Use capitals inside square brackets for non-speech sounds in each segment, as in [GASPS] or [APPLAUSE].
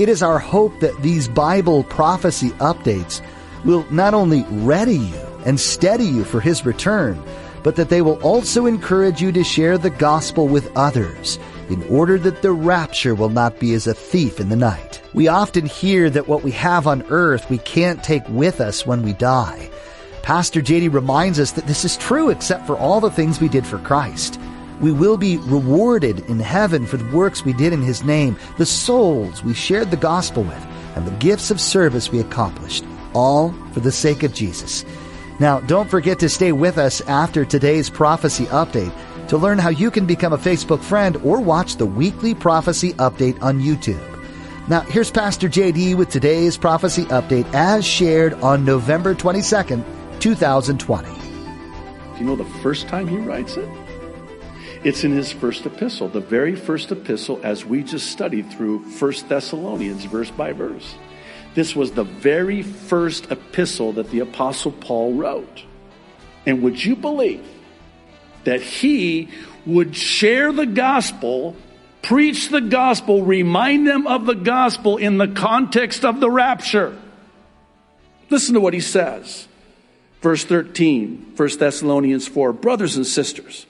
It is our hope that these Bible prophecy updates will not only ready you and steady you for His return, but that they will also encourage you to share the gospel with others in order that the rapture will not be as a thief in the night. We often hear that what we have on earth we can't take with us when we die. Pastor JD reminds us that this is true except for all the things we did for Christ. We will be rewarded in heaven for the works we did in His name, the souls we shared the gospel with, and the gifts of service we accomplished, all for the sake of Jesus. Now, don't forget to stay with us after today's prophecy update to learn how you can become a Facebook friend or watch the weekly prophecy update on YouTube. Now, here's Pastor JD with today's prophecy update as shared on November 22nd, 2020. Do you know the first time he writes it? It's in his first epistle, the very first epistle as we just studied through First Thessalonians, verse by verse. This was the very first epistle that the Apostle Paul wrote. And would you believe that he would share the gospel, preach the gospel, remind them of the gospel in the context of the rapture? Listen to what he says. Verse 13, 1 Thessalonians 4 Brothers and sisters,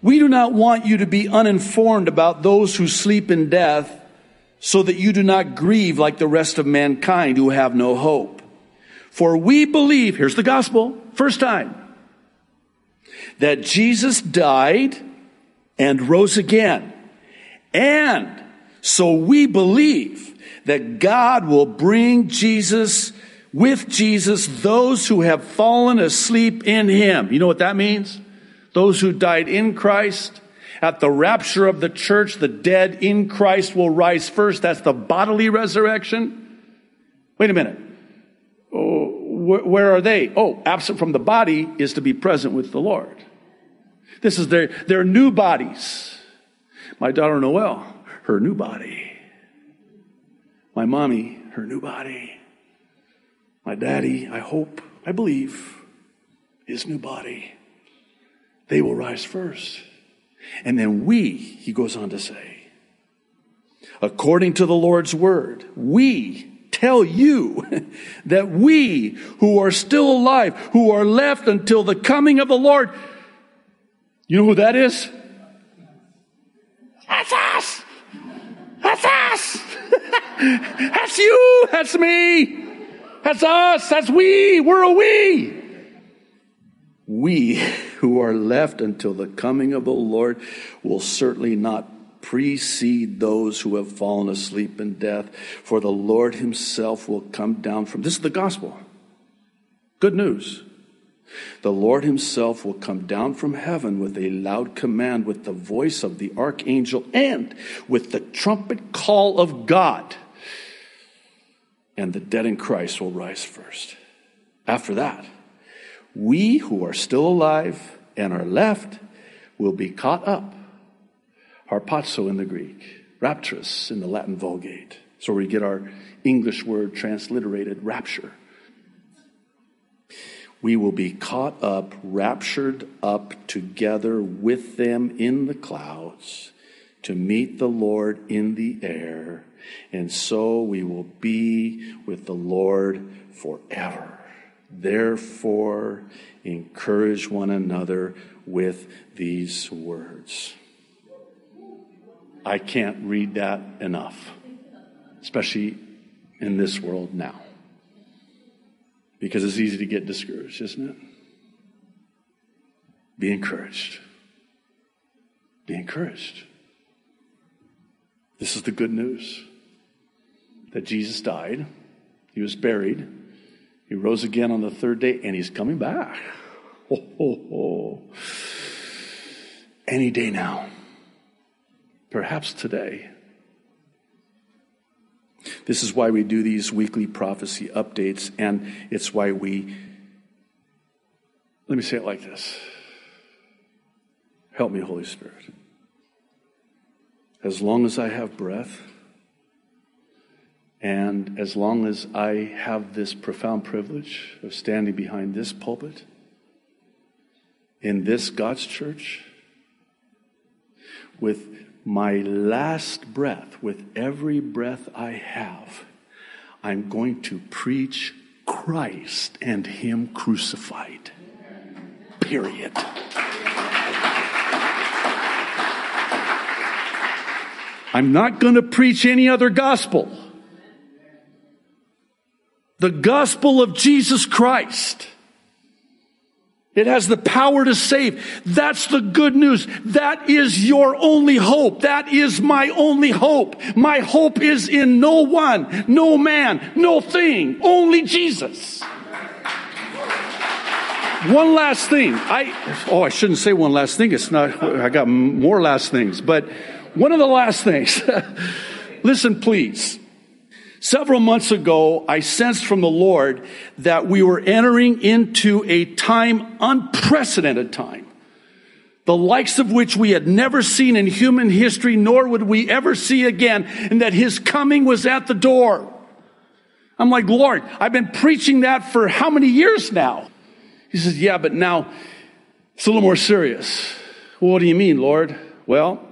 we do not want you to be uninformed about those who sleep in death, so that you do not grieve like the rest of mankind who have no hope. For we believe, here's the gospel, first time, that Jesus died and rose again. And so we believe that God will bring Jesus, with Jesus, those who have fallen asleep in him. You know what that means? Those who died in Christ. At the rapture of the church, the dead in Christ will rise first. That's the bodily resurrection. Wait a minute. Oh, where are they? Oh, absent from the body is to be present with the Lord. This is their, their new bodies. My daughter Noelle, her new body. My mommy, her new body. My daddy, I hope, I believe, his new body. They will rise first. And then we, he goes on to say, according to the Lord's word, we tell you [LAUGHS] that we who are still alive, who are left until the coming of the Lord, you know who that is? That's us! That's us! [LAUGHS] That's you! That's me! That's us! That's we! We're a we! We [LAUGHS] who are left until the coming of the Lord will certainly not precede those who have fallen asleep in death, for the Lord himself will come down from this is the gospel. Good news. The Lord himself will come down from heaven with a loud command, with the voice of the archangel, and with the trumpet call of God. And the dead in Christ will rise first. After that, we who are still alive and are left will be caught up. Harpazo in the Greek, rapturous in the Latin Vulgate. So we get our English word transliterated rapture we will be caught up, raptured up together with them in the clouds to meet the Lord in the air. And so we will be with the Lord forever. Therefore, encourage one another with these words. I can't read that enough, especially in this world now. Because it's easy to get discouraged, isn't it? Be encouraged. Be encouraged. This is the good news that Jesus died, he was buried, he rose again on the third day, and he's coming back. Oh, oh, oh. Any day now. Perhaps today. This is why we do these weekly prophecy updates, and it's why we, let me say it like this Help me, Holy Spirit. As long as I have breath, and as long as I have this profound privilege of standing behind this pulpit, in this God's church, with my last breath, with every breath I have, I'm going to preach Christ and Him crucified. Period. I'm not going to preach any other gospel. The gospel of Jesus Christ. It has the power to save. That's the good news. That is your only hope. That is my only hope. My hope is in no one, no man, no thing, only Jesus. One last thing. I, oh, I shouldn't say one last thing. It's not, I got more last things, but one of the last things. [LAUGHS] Listen, please. Several months ago, I sensed from the Lord that we were entering into a time, unprecedented time, the likes of which we had never seen in human history, nor would we ever see again, and that His coming was at the door. I'm like, Lord, I've been preaching that for how many years now? He says, Yeah, but now it's a little more serious. Well, what do you mean, Lord? Well,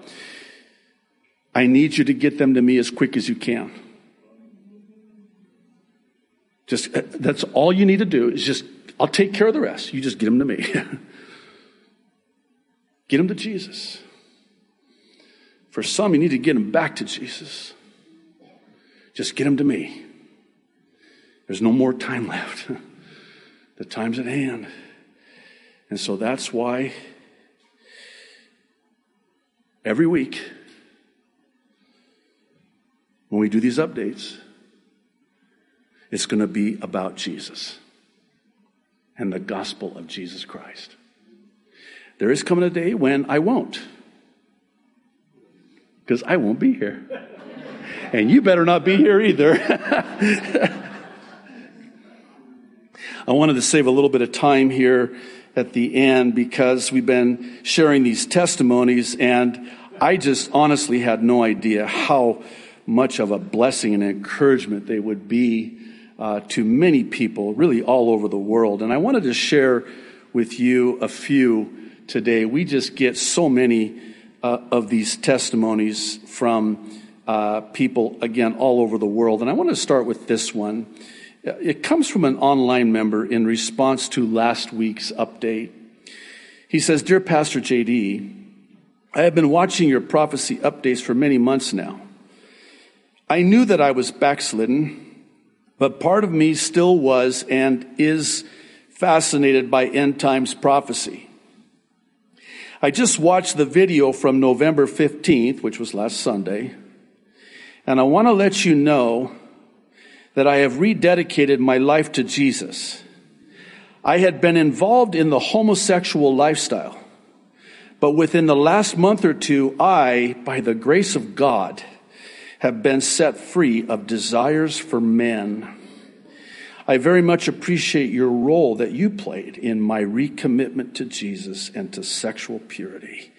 I need you to get them to me as quick as you can. Just uh, that's all you need to do is just I'll take care of the rest. You just get them to me. [LAUGHS] get them to Jesus. For some, you need to get them back to Jesus. Just get them to me. There's no more time [LAUGHS] left. the time's at hand. And so that's why every week when we do these updates, it's going to be about Jesus and the gospel of Jesus Christ. There is coming a day when I won't, because I won't be here. And you better not be here either. [LAUGHS] I wanted to save a little bit of time here at the end because we've been sharing these testimonies, and I just honestly had no idea how much of a blessing and encouragement they would be uh, to many people, really all over the world. And I wanted to share with you a few today. We just get so many uh, of these testimonies from uh, people, again, all over the world. And I want to start with this one. It comes from an online member in response to last week's update. He says, Dear Pastor JD, I have been watching your prophecy updates for many months now. I knew that I was backslidden but part of me still was and is fascinated by end times prophecy. I just watched the video from November 15th, which was last Sunday, and I want to let you know that I have rededicated my life to Jesus. I had been involved in the homosexual lifestyle, but within the last month or two, I, by the grace of God, have been set free of desires for men. I very much appreciate your role that you played in my recommitment to Jesus and to sexual purity.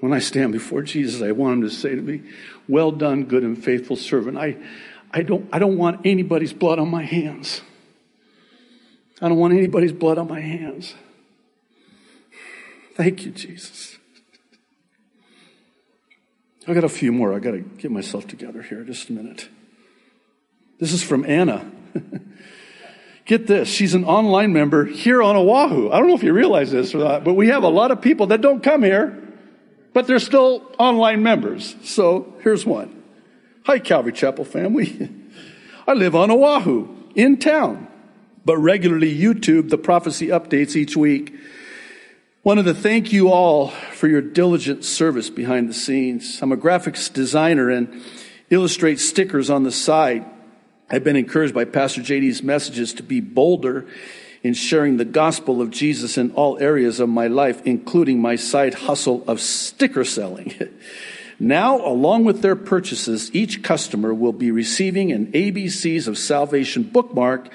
When I stand before Jesus, I want him to say to me, Well done, good and faithful servant. I, I, don't, I don't want anybody's blood on my hands. I don't want anybody's blood on my hands. Thank you, Jesus. I got a few more. I got to get myself together here just a minute. This is from Anna. [LAUGHS] Get this, she's an online member here on Oahu. I don't know if you realize this or not, but we have a lot of people that don't come here, but they're still online members. So here's one. Hi, Calvary Chapel family. [LAUGHS] I live on Oahu, in town, but regularly YouTube the prophecy updates each week. Wanted to thank you all for your diligent service behind the scenes. I'm a graphics designer and illustrate stickers on the side. I've been encouraged by Pastor JD's messages to be bolder in sharing the gospel of Jesus in all areas of my life, including my side hustle of sticker selling. [LAUGHS] Now, along with their purchases, each customer will be receiving an ABCs of Salvation bookmark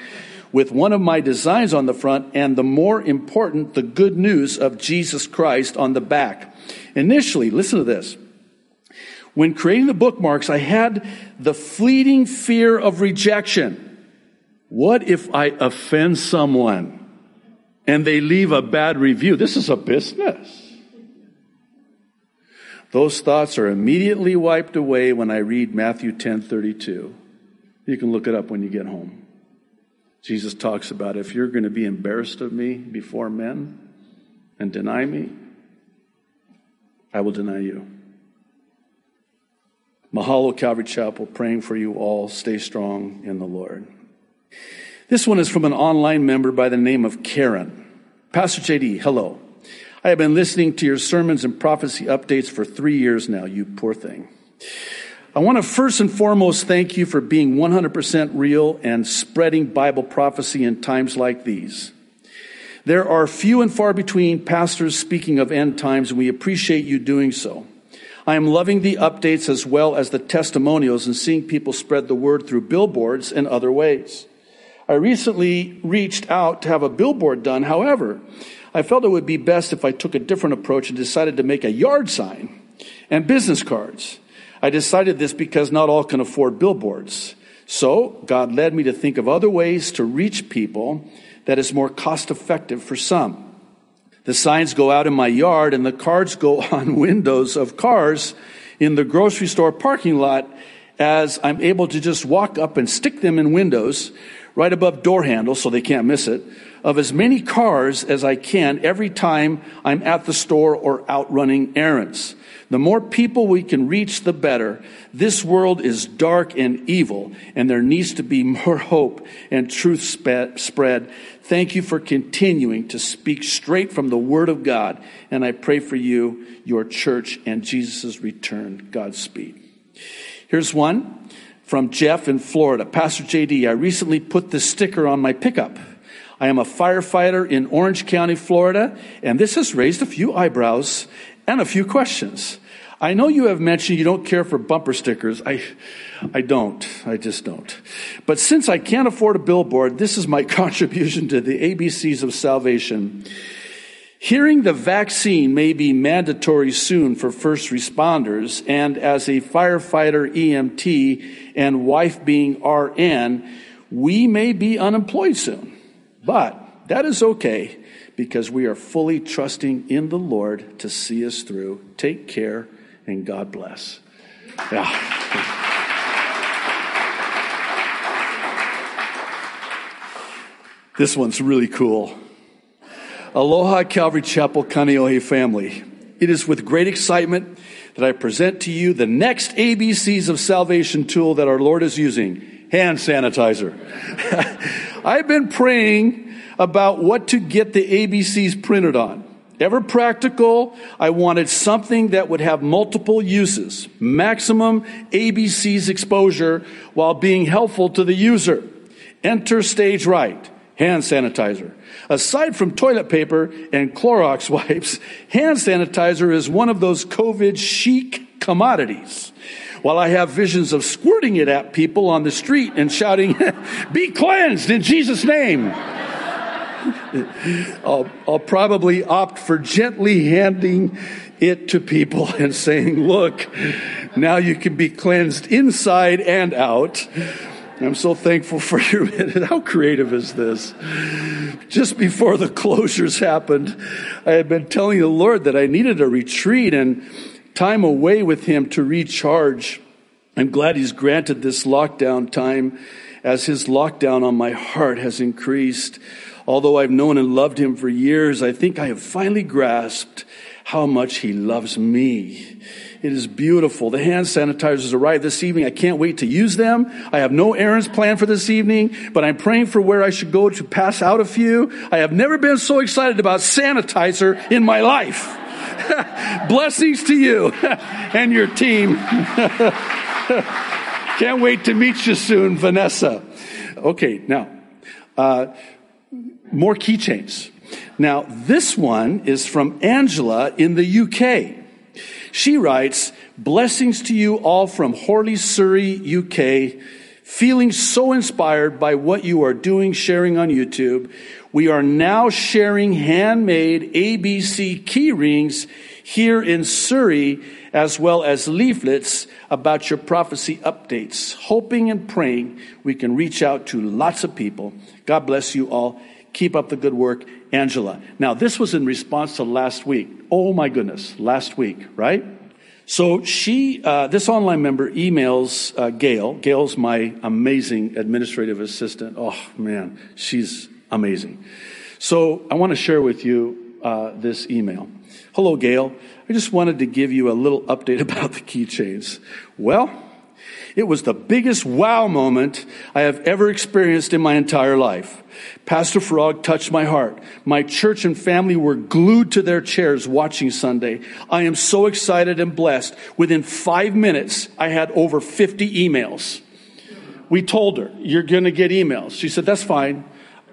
with one of my designs on the front and the more important, the good news of Jesus Christ on the back. Initially, listen to this. When creating the bookmarks, I had the fleeting fear of rejection. What if I offend someone and they leave a bad review? This is a business. Those thoughts are immediately wiped away when I read Matthew 10:32. You can look it up when you get home. Jesus talks about if you're going to be embarrassed of me before men and deny me, I will deny you. Mahalo Calvary Chapel, praying for you all. Stay strong in the Lord. This one is from an online member by the name of Karen. Pastor JD, hello. I have been listening to your sermons and prophecy updates for three years now, you poor thing. I want to first and foremost thank you for being 100% real and spreading Bible prophecy in times like these. There are few and far between pastors speaking of end times, and we appreciate you doing so. I am loving the updates as well as the testimonials and seeing people spread the word through billboards and other ways. I recently reached out to have a billboard done. However, I felt it would be best if I took a different approach and decided to make a yard sign and business cards. I decided this because not all can afford billboards. So God led me to think of other ways to reach people that is more cost effective for some. The signs go out in my yard and the cards go [LAUGHS] on windows of cars in the grocery store parking lot as I'm able to just walk up and stick them in windows right above door handles so they can't miss it of as many cars as I can every time I'm at the store or out running errands. The more people we can reach, the better. This world is dark and evil, and there needs to be more [LAUGHS] hope and truth spread. Thank you for continuing to speak straight from the Word of God, and I pray for you, your church, and Jesus' return. Godspeed. Here's one from Jeff in Florida. Pastor JD, I recently put this sticker on my pickup. I am a firefighter in Orange County, Florida, and this has raised a few eyebrows and a few questions. I know you have mentioned you don't care for bumper stickers. I, I don't. I just don't. But since I can't afford a billboard, this is my [LAUGHS] contribution to the ABCs of salvation. Hearing the vaccine may be mandatory soon for first responders, and as a firefighter EMT and wife being RN, we may be unemployed soon. But that is okay because we are fully trusting in the Lord to see us through. Take care and God bless. Yeah. This one's really cool. Aloha Calvary Chapel Kaneohe family. It is with great excitement that I present to you the next ABCs of salvation tool that our Lord is using hand sanitizer. [LAUGHS] I've been praying about what to get the ABCs printed on. Ever practical, I wanted something that would have multiple uses, maximum ABCs exposure while being helpful to the user. Enter stage right, hand sanitizer. Aside from toilet paper and Clorox [LAUGHS] wipes, hand sanitizer is one of those COVID chic commodities. While I have visions of squirting it at people on the street and shouting, [LAUGHS] be cleansed in Jesus' name. [LAUGHS] I'll, I'll probably opt for gently handing it to people and saying, look, now you can be cleansed inside and out. I'm so thankful for your [LAUGHS] How creative is this? Just before the closures happened, I had been telling the Lord that I needed a retreat and time away with Him to recharge. I'm glad He's granted this lockdown time as His lockdown on my heart has increased. Although I've known and loved him for years, I think I have finally grasped how much he loves me. It is beautiful. The hand sanitizers arrived this evening. I can't wait to use them. I have no errands planned for this evening, but I'm praying for where I should go to pass out a few. I have never been so excited about sanitizer in my life. [LAUGHS] Blessings to you [LAUGHS] and your team. [LAUGHS] Can't wait to meet you soon, Vanessa. Okay, now, uh, more keychains. Now, this one is from Angela in the UK. She writes, Blessings to you all from Horley, Surrey, UK. Feeling so inspired by what you are doing, sharing on YouTube. We are now sharing handmade ABC key rings here in Surrey, as well as leaflets about your prophecy updates, hoping and praying we can reach out to lots of people. God bless you all. Keep up the good work, Angela. Now, this was in response to last week. Oh my goodness, last week, right? So she, uh, this online member emails uh, Gail. Gail's my amazing administrative assistant. Oh man, she's amazing. So I want to share with you uh, this email. Hello, Gail. I just wanted to give you a little update [LAUGHS] about the keychains. Well, it was the biggest wow moment I have ever experienced in my entire life. Pastor Farag touched my heart. My church and family were glued to their chairs watching Sunday. I am so excited and blessed. Within five minutes, I had over 50 emails. We told her, You're going to get emails. She said, That's fine.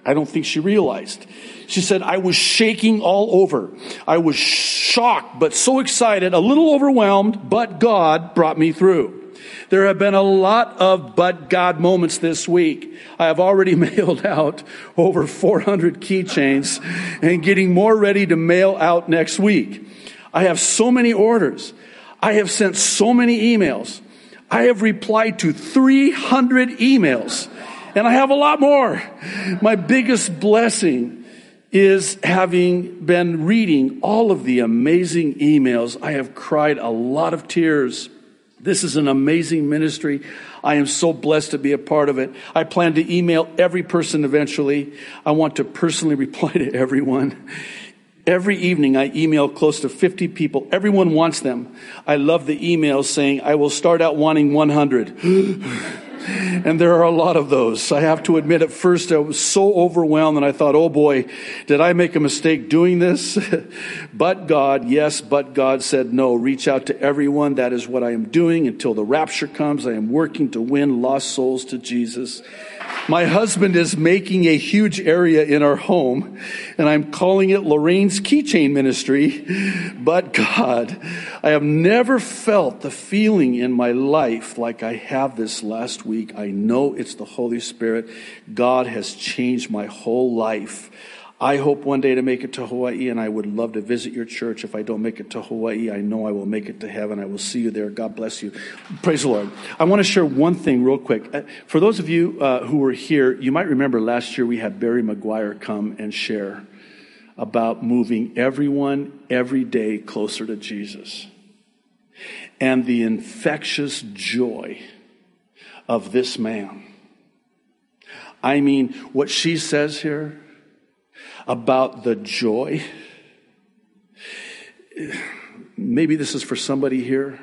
I don't think she realized. She said, I was shaking all over. I was shocked, but so excited, a little overwhelmed, but God brought me through. There have been a lot of but God moments this week. I have already [LAUGHS] mailed out over 400 keychains and getting more ready to mail out next week. I have so many orders. I have sent so many emails. I have replied to 300 emails and I have a lot more. My biggest blessing is having been reading all of the amazing emails. I have cried a lot of tears. This is an amazing ministry. I am so blessed to be a part of it. I plan to email every person eventually. I want to personally [LAUGHS] reply to everyone. Every evening I email close to 50 people. Everyone wants them. I love the emails saying, I will start out wanting 100. [GASPS] [LAUGHS] And there are a lot of those. I have to admit, at first I was so overwhelmed and I thought, oh boy, did I make a mistake doing this? [LAUGHS] but God, yes, but God said, no, reach out to everyone. That is what I am doing until the rapture comes. I am working to win lost souls to Jesus. My husband is making a huge area in our home, and I'm calling it Lorraine's Keychain Ministry. But God, I have never felt the feeling in my life like I have this last week. I know it's the Holy Spirit. God has changed my whole life. I hope one day to make it to Hawaii, and I would love to visit your church. If I don't make it to Hawaii, I know I will make it to heaven. I will see you there. God bless you. Praise the Lord. I want to share one thing real quick. Uh, for those of you uh, who were here, you might remember last year we had Barry McGuire come and share about moving everyone every day closer to Jesus and the infectious joy of this man. I mean, what she says here about the joy. Maybe this is for somebody here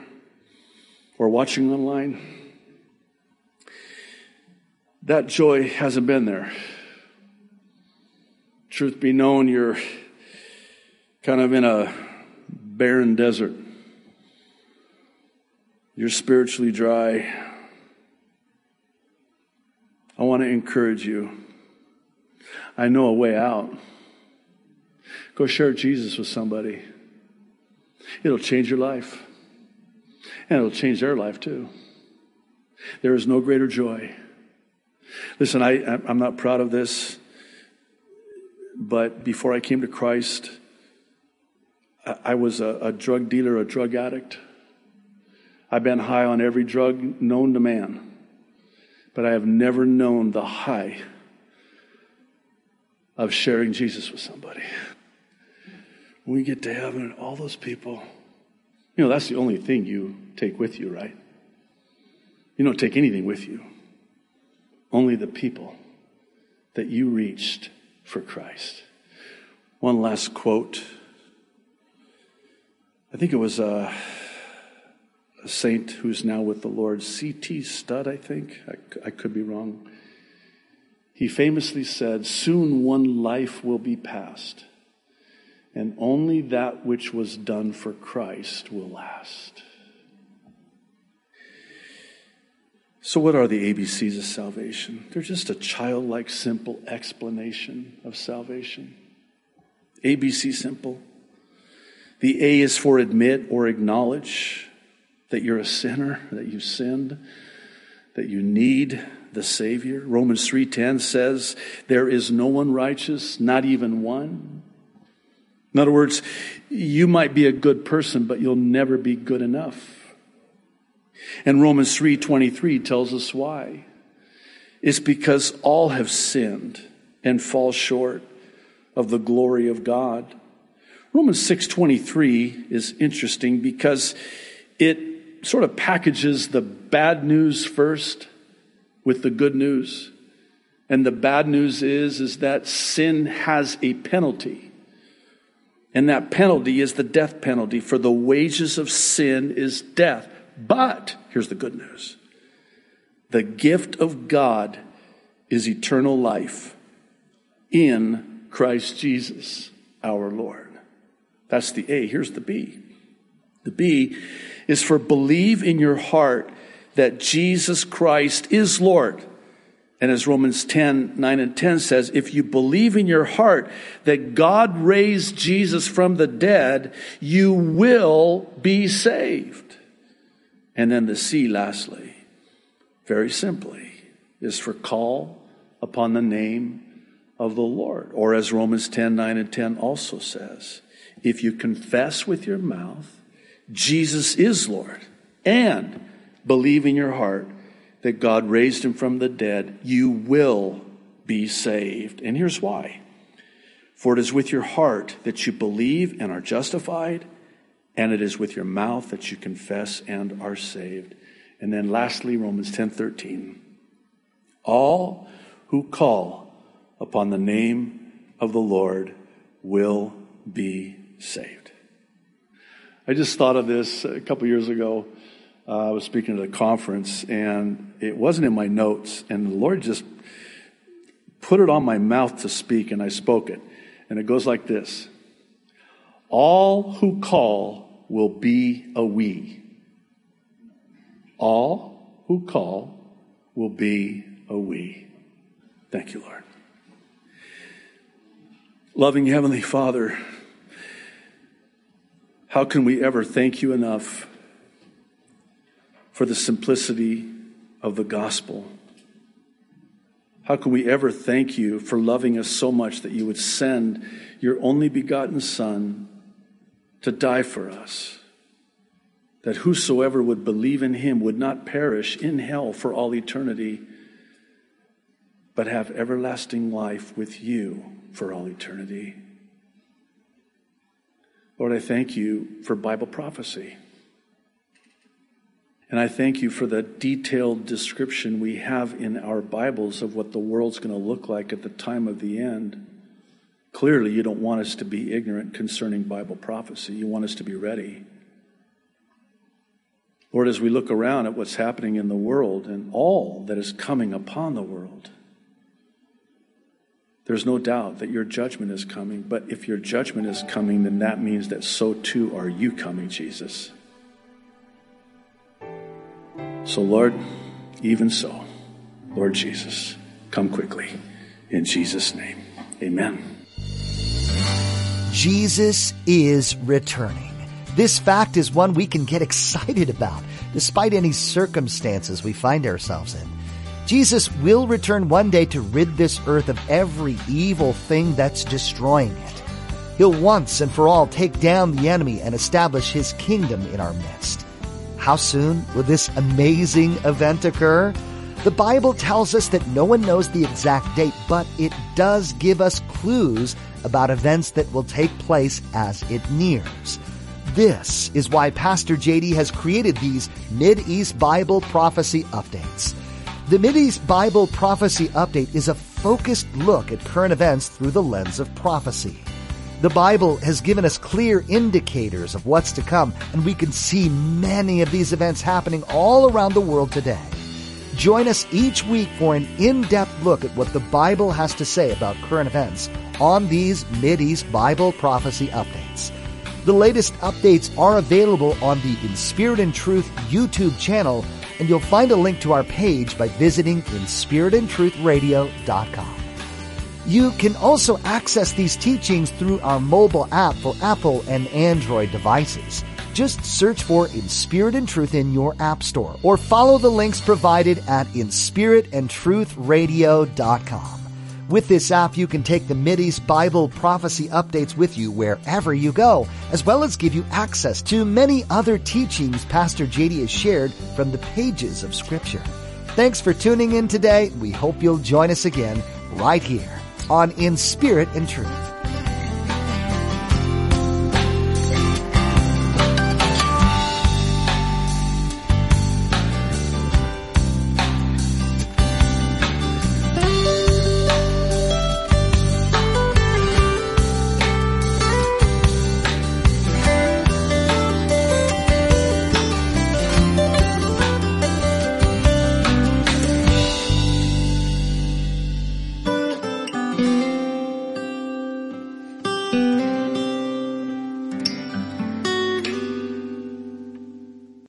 or watching online. That joy hasn't been there. Truth be known, you're kind of in a barren desert. You're spiritually dry. I want to encourage you. I know a way out. Go share Jesus with somebody. It'll change your life. And it'll change their life too. There is no greater joy. Listen, I, I'm not proud of this, but before I came to Christ, I was a, a drug dealer, a drug addict. I've been high on every drug known to man, but I have never known the high of sharing Jesus with somebody when we get to heaven, all those people, you know, that's the only thing you take with you, right? You don't take anything with you, only the people that you reached for Christ. One last quote. I think it was a, a saint who's now with the Lord, C.T. Studd, I think. I, I could be wrong. He famously said, Soon one life will be passed and only that which was done for Christ will last. So, what are the ABCs of salvation? They're just a childlike, simple explanation of salvation. ABC simple. The A is for admit or acknowledge that you're a sinner, that you've sinned, that you need the Savior. Romans 3:10 says, "There is no one righteous, not even one." In other words, you might be a good person, but you'll never be good enough. And Romans 3:23 tells us why. It's because all have sinned and fall short of the glory of God. Romans 6:23 is interesting because it sort of packages the bad news first with the good news. And the bad news is is that sin has a penalty. And that penalty is the death penalty for the wages of sin is death. But here's the good news. The gift of God is eternal life in Christ Jesus our Lord. That's the A. Here's the B. The B is for believe in your heart that Jesus Christ is Lord. And as Romans 10, 9 and 10 says, if you believe in your heart that God raised Jesus from the dead, you will be saved. And then the C, lastly, very simply, is for call upon the name of the Lord. Or as Romans 10, 9 and 10 also says, if you confess with your mouth Jesus is Lord and believe in your heart that God raised him from the dead, you will be saved. And here's why. For it is with your heart that you believe and are justified, and it is with your mouth that you confess and are saved. And then lastly, Romans 10:13. All who call upon the name of the Lord will be saved. I just thought of this a couple years ago. Uh, I was speaking at a conference, and it wasn't in my notes, and the Lord just put it on my mouth to speak, and I spoke it. And it goes like this All who call will be a we. All who call will be a we. Thank you, Lord. Loving Heavenly Father, how can we ever thank you enough for the simplicity of the gospel? How can we ever thank you for loving us so much that you would send your only begotten Son to die for us? That whosoever would believe in him would not perish in hell for all eternity, but have everlasting life with you for all eternity. Lord, I thank you for Bible prophecy. And I thank you for the detailed description we have in our Bibles of what the world's going to look like at the time of the end. Clearly, you don't want us to be ignorant concerning Bible prophecy. You want us to be ready. Lord, as we look around at what's happening in the world and all that is coming upon the world, there's no doubt that your judgment is coming, but if your judgment is coming, then that means that so too are you coming, Jesus. So, Lord, even so, Lord Jesus, come quickly. In Jesus' name, amen. Jesus is returning. This fact is one we can get excited about, despite any circumstances we find ourselves in. Jesus will return one day to rid this earth of every evil thing that's destroying it. He'll once and for all take down the enemy and establish his kingdom in our midst. How soon will this amazing event occur? The Bible tells us that no one knows the exact date, but it does give us clues about events that will take place as it nears. This is why Pastor JD has created these Mid-East Bible prophecy updates. The Mideast Bible Prophecy Update is a focused look at current events through the lens of prophecy. The Bible has given us clear indicators of what's to come, and we can see many of these events happening all around the world today. Join us each week for an in-depth look at what the Bible has to say about current events on these Mideast Bible Prophecy Updates. The latest updates are available on the In Spirit and Truth YouTube channel and you'll find a link to our page by visiting inspiritandtruthradio.com. You can also access these teachings through our mobile app for Apple and Android devices. Just search for In Spirit and Truth in your app store or follow the links provided at inspiritandtruthradio.com. With this app, you can take the Mideast Bible prophecy updates with you wherever you go, as well as give you access to many other teachings Pastor JD has shared from the pages of Scripture. Thanks for tuning in today. We hope you'll join us again right here on In Spirit and Truth.